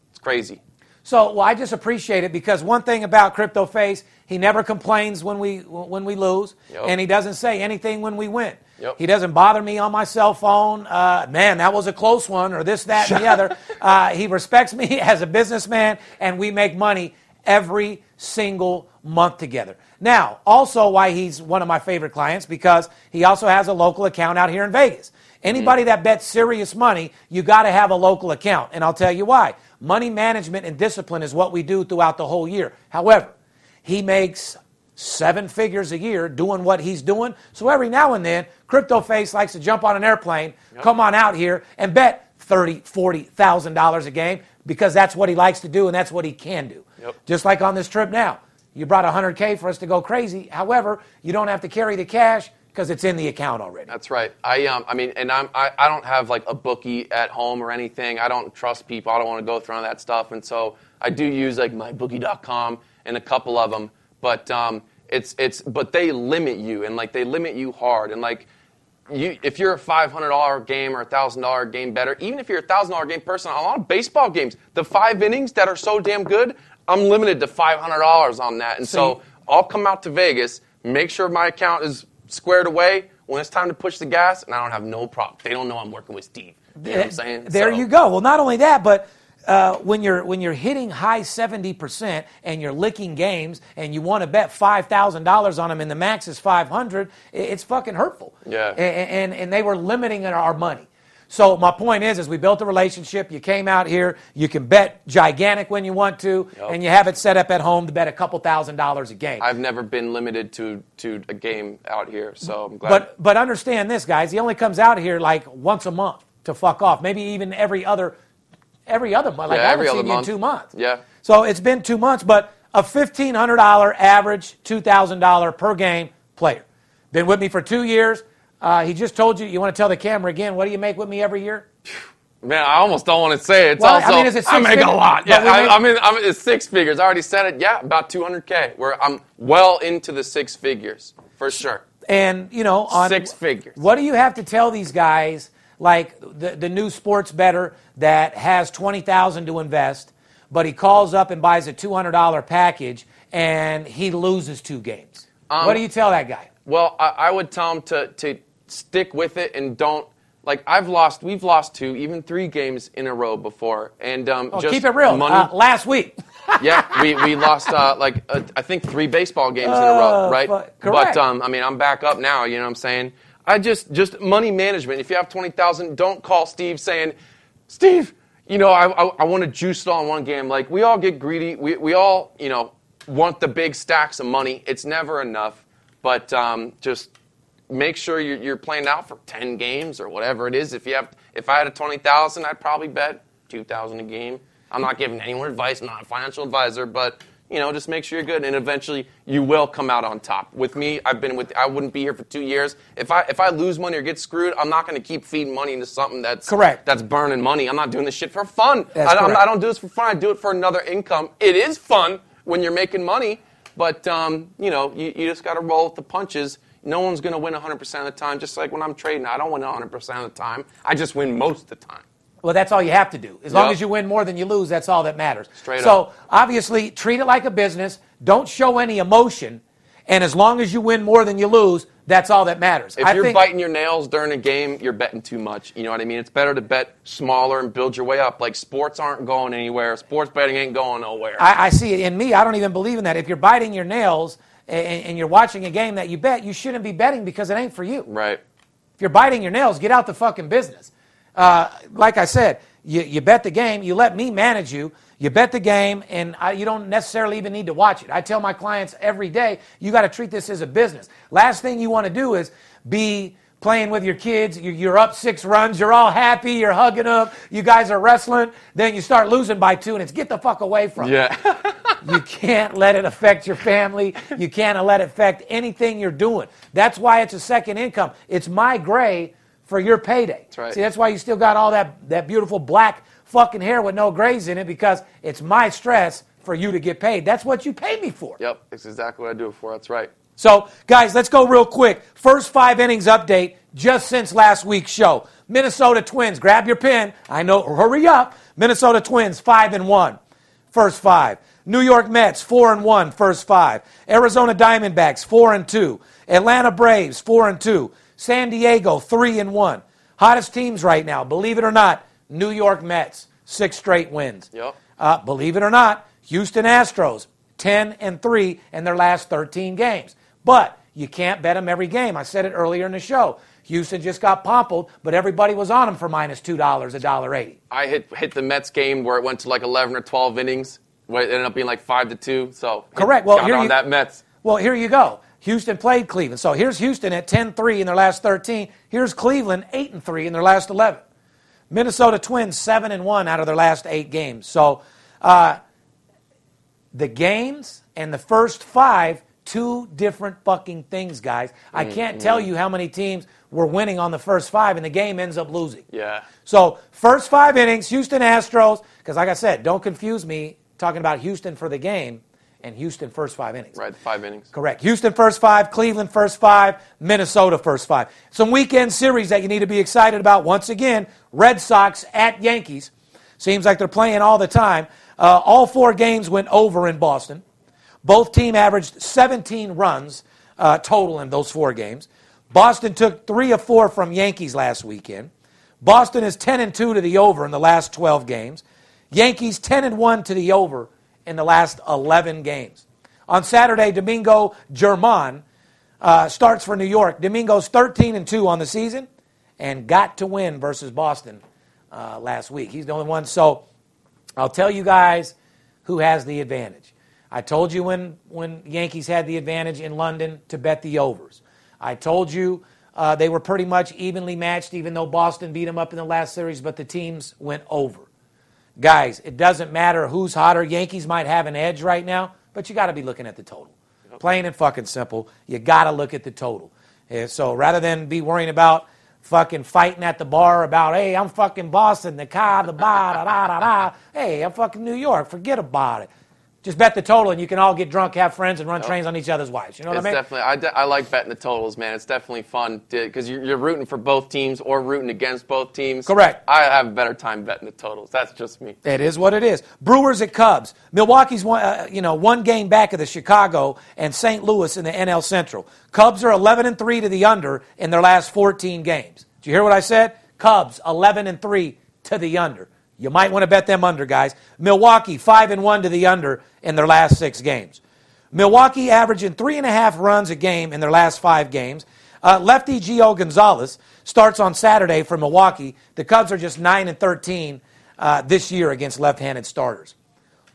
it's crazy. So, well, I just appreciate it because one thing about Crypto Face, he never complains when we when we lose, Yep. and he doesn't say anything when we win. Yep. He doesn't bother me on my cell phone. Uh, man, that was a close one, or this, that, and the other. [LAUGHS] Uh, he respects me [LAUGHS] as a businessman, and we make money every single month together. Now, also why he's one of my favorite clients because he also has a local account out here in Vegas. Anybody that bets serious money, you got to have a local account. And I'll tell you why. Money management and discipline is what we do throughout the whole year. However, he makes seven figures a year doing what he's doing. So every now and then, Crypto Face likes to jump on an airplane, come on out here, and bet thirty, forty thousand dollars a game because that's what he likes to do and that's what he can do. Yep. Just like on this trip now. You brought 100K for us to go crazy. However, you don't have to carry the cash because it's in the account already. That's right. I um, I mean, and I'm, I, I don't have like a bookie at home or anything. I don't trust people. I don't want to go through all that stuff. And so I do use like mybookie.com and a couple of them. But um, it's it's but they limit you and like they limit you hard and like. You, if you're a $500 game or a $1,000 game better, even if you're a $1,000 game person, on a lot of baseball games, the five innings that are so damn good, I'm limited to $500 on that. And So so I'll come out to Vegas, make sure my account is squared away. When it's time to push the gas, and I don't have no problem. They don't know I'm working with Steve. You know what I'm saying? There So- you go. Well, not only that, but uh, when you're when you're hitting high seventy percent and you're licking games and you want to bet five thousand dollars on them and the max is five hundred, it's fucking hurtful. Yeah. And, and and they were limiting our money. So my point is, is we built a relationship. You came out here. You can bet gigantic when you want to, Yep. and you have it set up at home to bet a couple thousand dollars a game. I've never been limited to to a game out here, so I'm glad. But but understand this, guys. He only comes out here like once a month to fuck off. Maybe even every other every other month. Like Yeah, I haven't seen you in two months. Yeah. So it's been two months, but a fifteen hundred dollar average, two thousand dollar per game player. Been with me for two years. Uh, he just told you. You want to tell the camera again? What do you make with me every year? Man, I almost don't want to say it. It's Well, I mean, is it I make figures? a lot. Yeah, I, make- I mean, I'm, it's six figures. I already said it. Yeah, about 200k. Where I'm well into the six figures for sure. and you know on Six figures. What do you have to tell these guys like the the new sports better that has twenty thousand to invest, but he calls up and buys a two hundred dollar package and he loses two games? Um, what do you tell that guy? Well, I, I would tell him to to stick with it and don't like I've lost. We've lost two, even three games in a row before, and um, Oh, just keep it real. Money, Uh, last week, [LAUGHS] yeah, we, we lost uh, like uh, I think three baseball games in a row, Uh, right? fu- correct. But um, I mean, I'm back up now. You know what I'm saying? I just just money management. If you have twenty thousand, don't call Steve saying, Steve, you know, I, I, I want to juice it all in one game. Like we all get greedy. We we all you know want the big stacks of money. It's never enough. But um, just make sure you're, you're playing out for 10 games or whatever it is. If you have, if I had a 20,000, I'd probably bet 2,000 a game. I'm not giving anyone advice. I'm not a financial advisor, but you know, just make sure you're good, and eventually you will come out on top. With me, I've been with. I wouldn't be here for two years if I if I lose money or get screwed. I'm not going to keep feeding money into something that's Correct. That's burning money. I'm not doing this shit for fun. That's I, don't- correct. I don't do this for fun. I do it for another income. It is fun when you're making money, but um, you know, you, you just got to roll with the punches. No one's going to win 100% of the time. Just like when I'm trading, I don't win 100% of the time. I just win most of the time. Well, that's all you have to do. As long as you win more than you lose, that's all that matters. Straight so up. obviously, treat it like a business. Don't show any emotion, and as long as you win more than you lose, that's all that matters. If I you're think, biting your nails during a game, you're betting too much. You know what I mean? It's better to bet smaller and build your way up. Like sports aren't going anywhere. Sports betting ain't going nowhere. I, I see it in me. I don't even believe in that. If you're biting your nails and, and you're watching a game that you bet, you shouldn't be betting because it ain't for you. right. If you're biting your nails, get out the fucking business. Uh, like I said, you, you bet the game, you let me manage you. You bet the game, and I, you don't necessarily even need to watch it. I tell my clients every day, you got to treat this as a business. Last thing you want to do is be playing with your kids. You- You're up six runs. You're all happy. You're hugging them. You guys are wrestling. Then you start losing by two, and it's get the fuck away from. Yeah. You can't let it affect your family. You can't let it affect anything you're doing. That's why it's a second income. It's my gray for your payday. That's right. See, that's why you still got all that, that beautiful black fucking hair with no grays in it because it's my stress for you to get paid. That's what you pay me for. yep. That's exactly what I do it for. That's right. So, guys, let's go real quick. First five innings update just since last week's show. Minnesota Twins, grab your pen. I know, hurry up. Minnesota Twins, five and one, first five. New York Mets, four and one, first five. Arizona Diamondbacks, four and two. Atlanta Braves, four and two. San Diego, three and one. Hottest teams right now, believe it or not, New York Mets, six straight wins. Yep. Uh, believe it or not, Houston Astros, 10 and 3 in their last 13 games. But you can't bet them every game. I said it earlier in the show. Houston just got pompled, but everybody was on them for minus $2, $1.80. I hit hit the Mets game where it went to like 11 or 12 innings. Where it ended up being like five to two. So Correct. Well, here on you- that Mets. Well, here you go. Houston played Cleveland. So here's Houston at 10-3 in their last 13. Here's Cleveland 8 and 3 in their last 11. Minnesota Twins 7 and 1 out of their last 8 games. So uh, the games and the first 5 two different fucking things, guys. I can't tell you how many teams were winning on the first 5 and the game ends up losing. Yeah. So, first five innings, Houston Astros, because like I said, don't confuse me talking about Houston for the game and Houston first five innings. Right. Five innings. Correct. Houston first five, Cleveland first five, Minnesota first five. Some weekend series that you need to be excited about. Once again, Red Sox at Yankees. Seems like they're playing all the time. Uh, all four games went over in Boston. Both team averaged 17 runs uh, total in those four games. Boston took three of four from Yankees last weekend. Boston is 10 and 2 to the over in the last 12 games. Yankees 10 and 1 to the over in the last 11 games. On Saturday, Domingo German uh, starts for New York. Domingo's 13 and 2 on the season, and got to win versus Boston uh, last week. He's the only one. So I'll tell you guys who has the advantage. I told you when, when Yankees had the advantage in London to bet the overs. I told you uh, they were pretty much evenly matched, even though Boston beat them up in the last series, but the teams went over. Guys, it doesn't matter who's hotter. Yankees might have an edge right now, but you got to be looking at the total. Plain and fucking simple. You got to look at the total. And so rather than be worrying about fucking fighting at the bar about, hey, I'm fucking Boston, the car, the bar, da da da da. Hey, I'm fucking New York. Forget about it. Just bet the total, and you can all get drunk, have friends, and run trains on each other's wives. You know what it's I mean? Definitely, I, de- I like betting the totals, man. It's definitely fun because you're, you're, rooting for both teams or rooting against both teams. Correct. I have a better time betting the totals. That's just me. It is what it is. Brewers at Cubs. Milwaukee's one, uh, you know, one game back of the Chicago and St. Louis in the NL Central. Cubs are 11 and three to the under in their last 14 games. Did you hear what I said? Cubs 11 and three to the under. You might want to bet them under, guys. Milwaukee, 5 and 1 to the under in their last six games. Milwaukee averaging three and a half runs a game in their last five games. Uh, lefty Gio Gonzalez starts on Saturday for Milwaukee. The Cubs are just 9 and 13 uh, this year against left handed starters.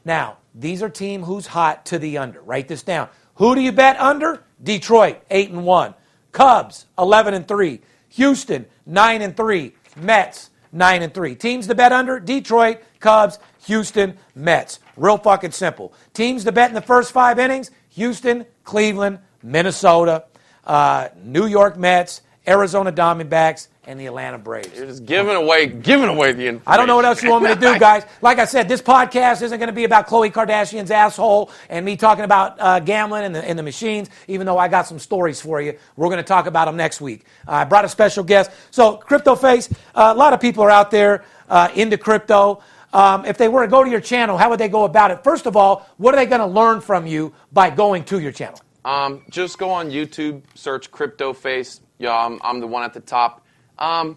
Now, these are team who's hot to the under. Write this down. Who do you bet under? Detroit, 8 and 1. Cubs, 11 and 3. Houston, 9 and 3. Mets, 9 and 3. Teams to bet under Detroit, Cubs, Houston, Mets. Real fucking simple. Teams to bet in the first five innings Houston, Cleveland, Minnesota, uh, New York Mets, Arizona Diamondbacks, and the Atlanta Braves. You're just giving away, giving away the information. I don't know what else you want me to do, guys. Like I said, this podcast isn't going to be about Khloe Kardashian's asshole and me talking about uh, gambling and the, and the machines, even though I got some stories for you. We're going to talk about them next week. Uh, I brought a special guest. So, Crypto Face, uh, a lot of people are out there uh, into crypto. Um, if they were to go to your channel, how would they go about it? First of all, what are they going to learn from you by going to your channel? Um, just go on YouTube, search Crypto Face. Yeah, I'm, I'm the one at the top. Um,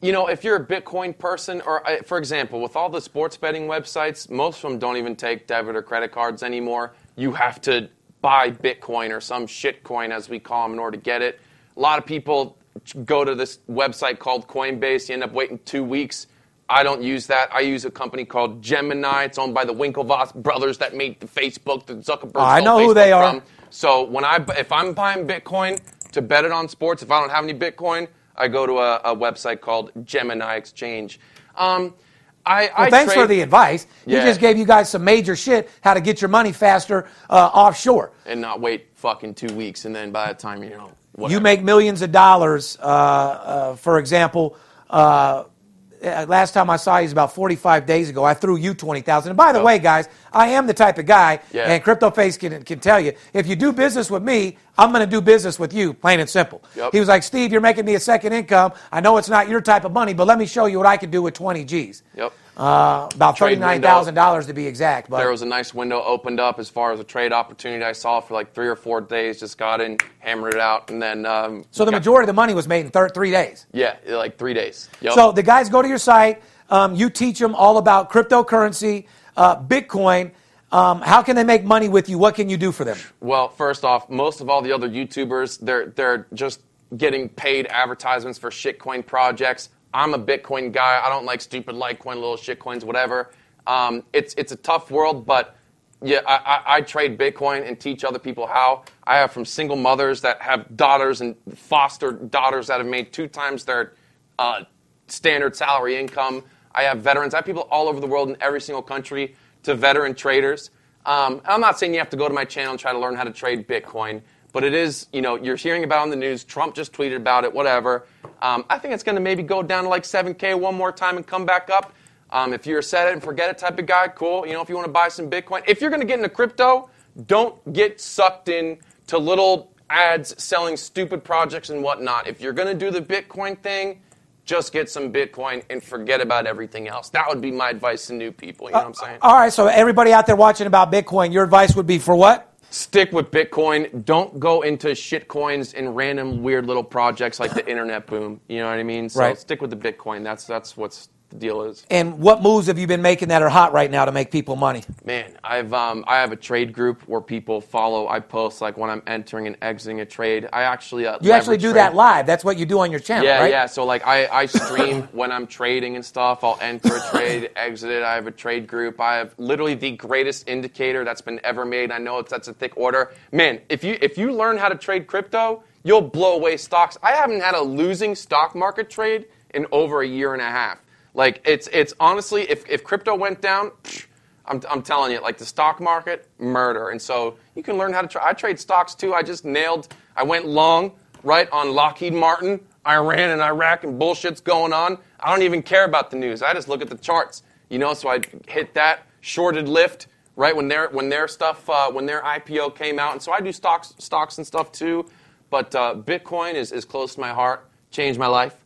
you know, if you're a Bitcoin person, or uh, for example, with all the sports betting websites, most of them don't even take debit or credit cards anymore. You have to buy Bitcoin or some shitcoin, as we call them, in order to get it. A lot of people go to this website called Coinbase. You end up waiting two weeks. I don't use that. I use a company called Gemini. It's owned by the Winklevoss brothers that made the Facebook, the Zuckerberg. I know Facebook who they are. From. So when I, if I'm buying Bitcoin to bet it on sports, if I don't have any Bitcoin, I go to a, a website called Gemini Exchange. Um, I, well, I thanks trade, for the advice. Yeah. He just gave you guys some major shit how to get your money faster uh, offshore and not wait fucking two weeks, and then by the time you know whatever. you make millions of dollars. Uh, uh, for example, uh, uh, Uh, last time I saw you was about 45 days ago. I threw you 20,000. And by the oh. way, guys, I am the type of guy, yeah. and CryptoFace can, can tell you, if you do business with me, I'm going to do business with you, plain and simple. Yep. He was like, Steve, you're making me a second income. I know it's not your type of money, but let me show you what I can do with 20 G's. Yep. Uh, about $39,000 to be exact. But there was a nice window opened up as far as a trade opportunity I saw for like three or four days. Just got in, hammered it out, and then. Um, so the majority of the money was made in thir- three days? Yeah, like three days. Yep. So the guys go to your site. Um, you teach them all about cryptocurrency, uh, Bitcoin. Um, how can they make money with you? What can you do for them? Well, first off, most of all the other YouTubers, they're, they're just getting paid advertisements for shitcoin projects. I'm a Bitcoin guy. I don't like stupid Litecoin, little shit coins, whatever. Um, it's it's a tough world, but yeah, I, I, I, trade Bitcoin and teach other people how. I have from single mothers that have daughters and foster daughters that have made two times their uh, standard salary income. I have veterans. I have people all over the world in every single country to veteran traders. Um, I'm not saying you have to go to my channel and try to learn how to trade Bitcoin, but it is, you know, you're hearing about it on the news. Trump just tweeted about it, whatever. Um, I think it's going to maybe go down to like 7K one more time and come back up. Um, if you're a set it and forget it type of guy, cool. You know, if you want to buy some Bitcoin, if you're going to get into crypto, don't get sucked in to little ads selling stupid projects and whatnot. If you're going to do the Bitcoin thing, just get some Bitcoin and forget about everything else. That would be my advice to new people. You know uh, what I'm saying? All right. So everybody out there watching about Bitcoin, your advice would be for what? Stick with Bitcoin. Don't go into shit coins and random weird little projects like the [LAUGHS] internet boom. You know what I mean? So right. stick with the Bitcoin. That's that's what's the deal is. And what moves have you been making that are hot right now to make people money? Man, I've um, I have a trade group where people follow. I post like when I'm entering and exiting a trade. I actually uh, You actually do trade. that live. That's what you do on your channel, Yeah, right? yeah. So like I, I stream [LAUGHS] when I'm trading and stuff. I'll enter a trade, [LAUGHS] exit it. I have a trade group. I have literally the greatest indicator that's been ever made. I know it's that's a thick order. Man, if you if you learn how to trade crypto, you'll blow away stocks. I haven't had a losing stock market trade in over a year and a half. Like it's it's honestly if if crypto went down. I'm, I'm telling you, like the stock market, murder. And so you can learn how to trade. I trade stocks too. I just nailed, I went long, right, on Lockheed Martin, Iran and Iraq, and bullshit's going on. I don't even care about the news. I just look at the charts, you know, so I hit that, shorted Lyft, right, when their, when their stuff, uh, when their IPO came out. And so I do stocks, stocks and stuff too. But uh, Bitcoin is, is close to my heart, changed my life.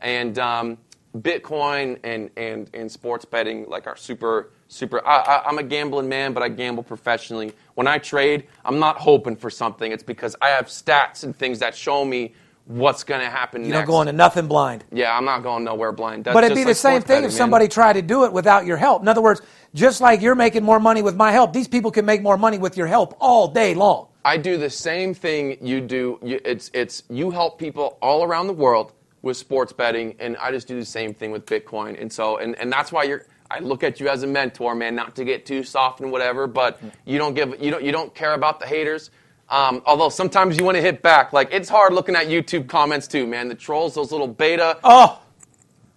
And um, Bitcoin and, and, and sports betting like are super super. I, I, I'm a gambling man, but I gamble professionally. When I trade, I'm not hoping for something. It's because I have stats and things that show me what's going to happen You next. don't going to nothing blind. yeah, I'm not going nowhere blind. That's But it'd be the like same thing if man. somebody tried to do it without your help. In other words, just like you're making more money with my help, these people can make more money with your help all day long. I do the same thing you do. You, it's it's you help people all around the world with sports betting, and I just do the same thing with Bitcoin. And so, and, and that's why you're. I look at you as a mentor, man. Not to get too soft and whatever, but you don't give you don't you don't care about the haters. Um, although sometimes you want to hit back. Like it's hard looking at YouTube comments too, man. The trolls, those little beta, Oh,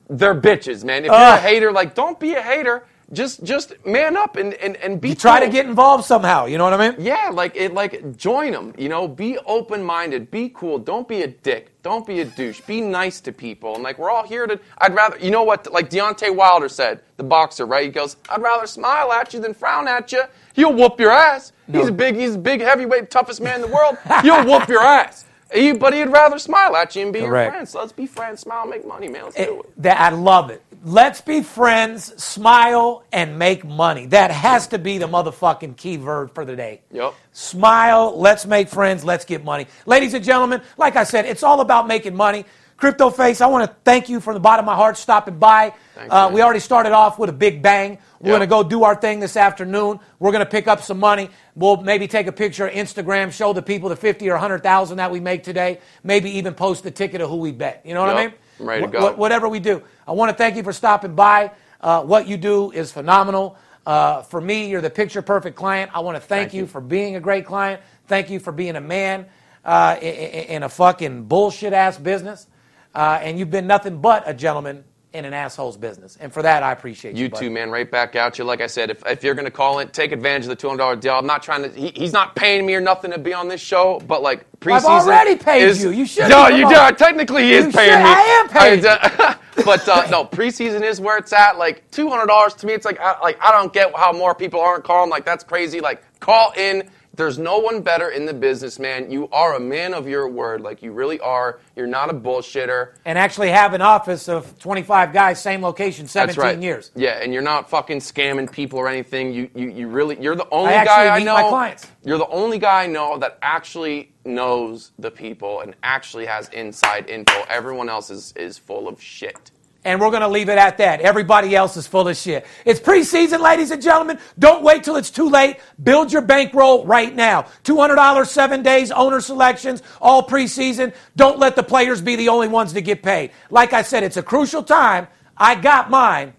they're bitches, man. If you're a hater, like don't be a hater. Just just man up and and, and be you try to get involved somehow. You know what I mean? Yeah, like it, like join them. You know, be open minded, be cool. Don't be a dick. Don't be a douche. Be nice to people. And like we're all here to. I'd rather. You know what? Like Deontay Wilder said, the boxer, right? He goes, "I'd rather smile at you than frown at you. He'll whoop your ass. He's a big. He's a big heavyweight, toughest man in the world. He'll whoop your ass." He, but he'd rather smile at you and be Correct. your friend. So let's be friends, smile, make money, man. Let's It- do it. that I love it. Let's be friends, smile, and make money. That has to be the motherfucking key verb for the day. Yep. Smile, let's make friends, let's get money. Ladies and gentlemen, like I said, it's all about making money. Crypto Face, I want to thank you from the bottom of my heart stopping by. Thanks, uh, we already started off with a big bang. We're Yep. going to go do our thing this afternoon. We're going to pick up some money. We'll maybe take a picture of Instagram, show the people the 50 or 100,000 that we make today, maybe even post the ticket of who we bet. You know what I mean? I'm ready to go. wh- whatever we do. I want to thank you for stopping by. Uh, what you do is phenomenal. Uh, for me, you're the picture perfect client. I want to thank, Thank you, you. for being a great client. Thank you for being a man uh, i- i- in a fucking bullshit ass business. Uh, and you've been nothing but a gentleman in an asshole's business. And for that, I appreciate you. You buddy. too, man. Right back out you. Like I said, if, if you're going to call it, take advantage of the two hundred dollar deal. I'm not trying to. He, he's not paying me or nothing to be on this show, but like preseason. I've already paid is- you. You should No, you do. Technically, he You is paying should. me. I am paying I- [LAUGHS] but uh, no, preseason is where it's at. Like two hundred dollars to me, it's like I, like I don't get how more people aren't calling. Like that's crazy. Like call in. There's no one better in the business, man. You are a man of your word. Like you really are. You're not a bullshitter. And actually have an office of 25 guys, same location, 17 That's right. years. Yeah, and you're not fucking scamming people or anything. You, you, you really, you're the only I guy I know. my clients. You're the only guy I know that actually knows the people and actually has inside info. Everyone else is, is full of shit. And we're going to leave it at that. Everybody else is full of shit. It's preseason, ladies and gentlemen. Don't wait till it's too late. Build your bankroll right now. $200, seven days, owner selections, all preseason. Don't let the players be the only ones to get paid. Like I said, it's a crucial time. I got mine.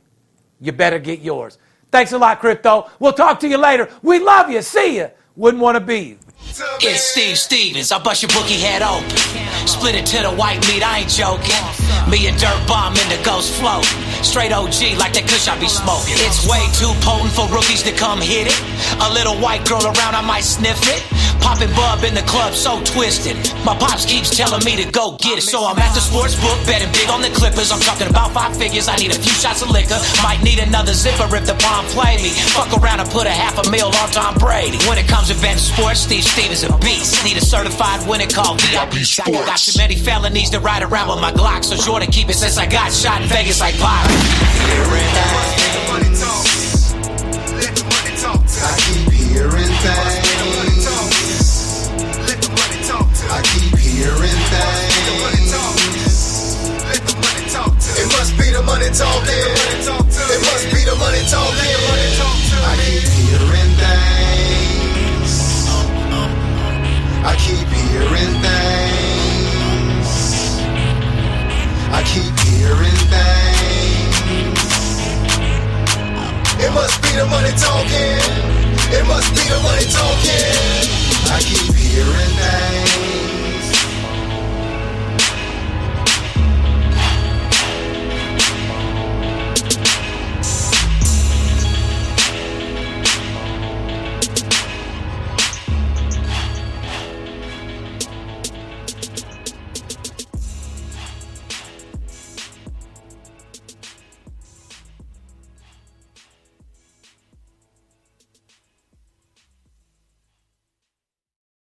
You better get yours. Thanks a lot, Crypto. We'll talk to you later. We love you. See you. Wouldn't want to be you. It's Steve Stevens. I bust your bookie head open. Split it to the white meat. I ain't joking. Me and Dirt Bomb in the ghost float. Straight OG like that kush I be smoking. It's way too potent for rookies to come hit it. A little white girl around, I might sniff it. Popping bub in the club, so twisted. My pops keeps telling me to go get it. So I'm at the sports book, betting big on the Clippers. I'm talking about five figures. I need a few shots of liquor. Might need another zipper if the bomb play me. Fuck around and put a half a meal on Tom Brady. When it comes to betting sports, Steve Stevens a beast. Need a certified winner called VIP Sports. Got too many felonies to ride around with my Glock. So sure to keep it since I got shot in Vegas like Pop. Hearing things. I keep hearing things. It must be the money talking. It must be the money talking. I keep hearing things. I keep hearing things. I keep hearing things. It must be the money talking. It must be the money talking. I keep hearing things.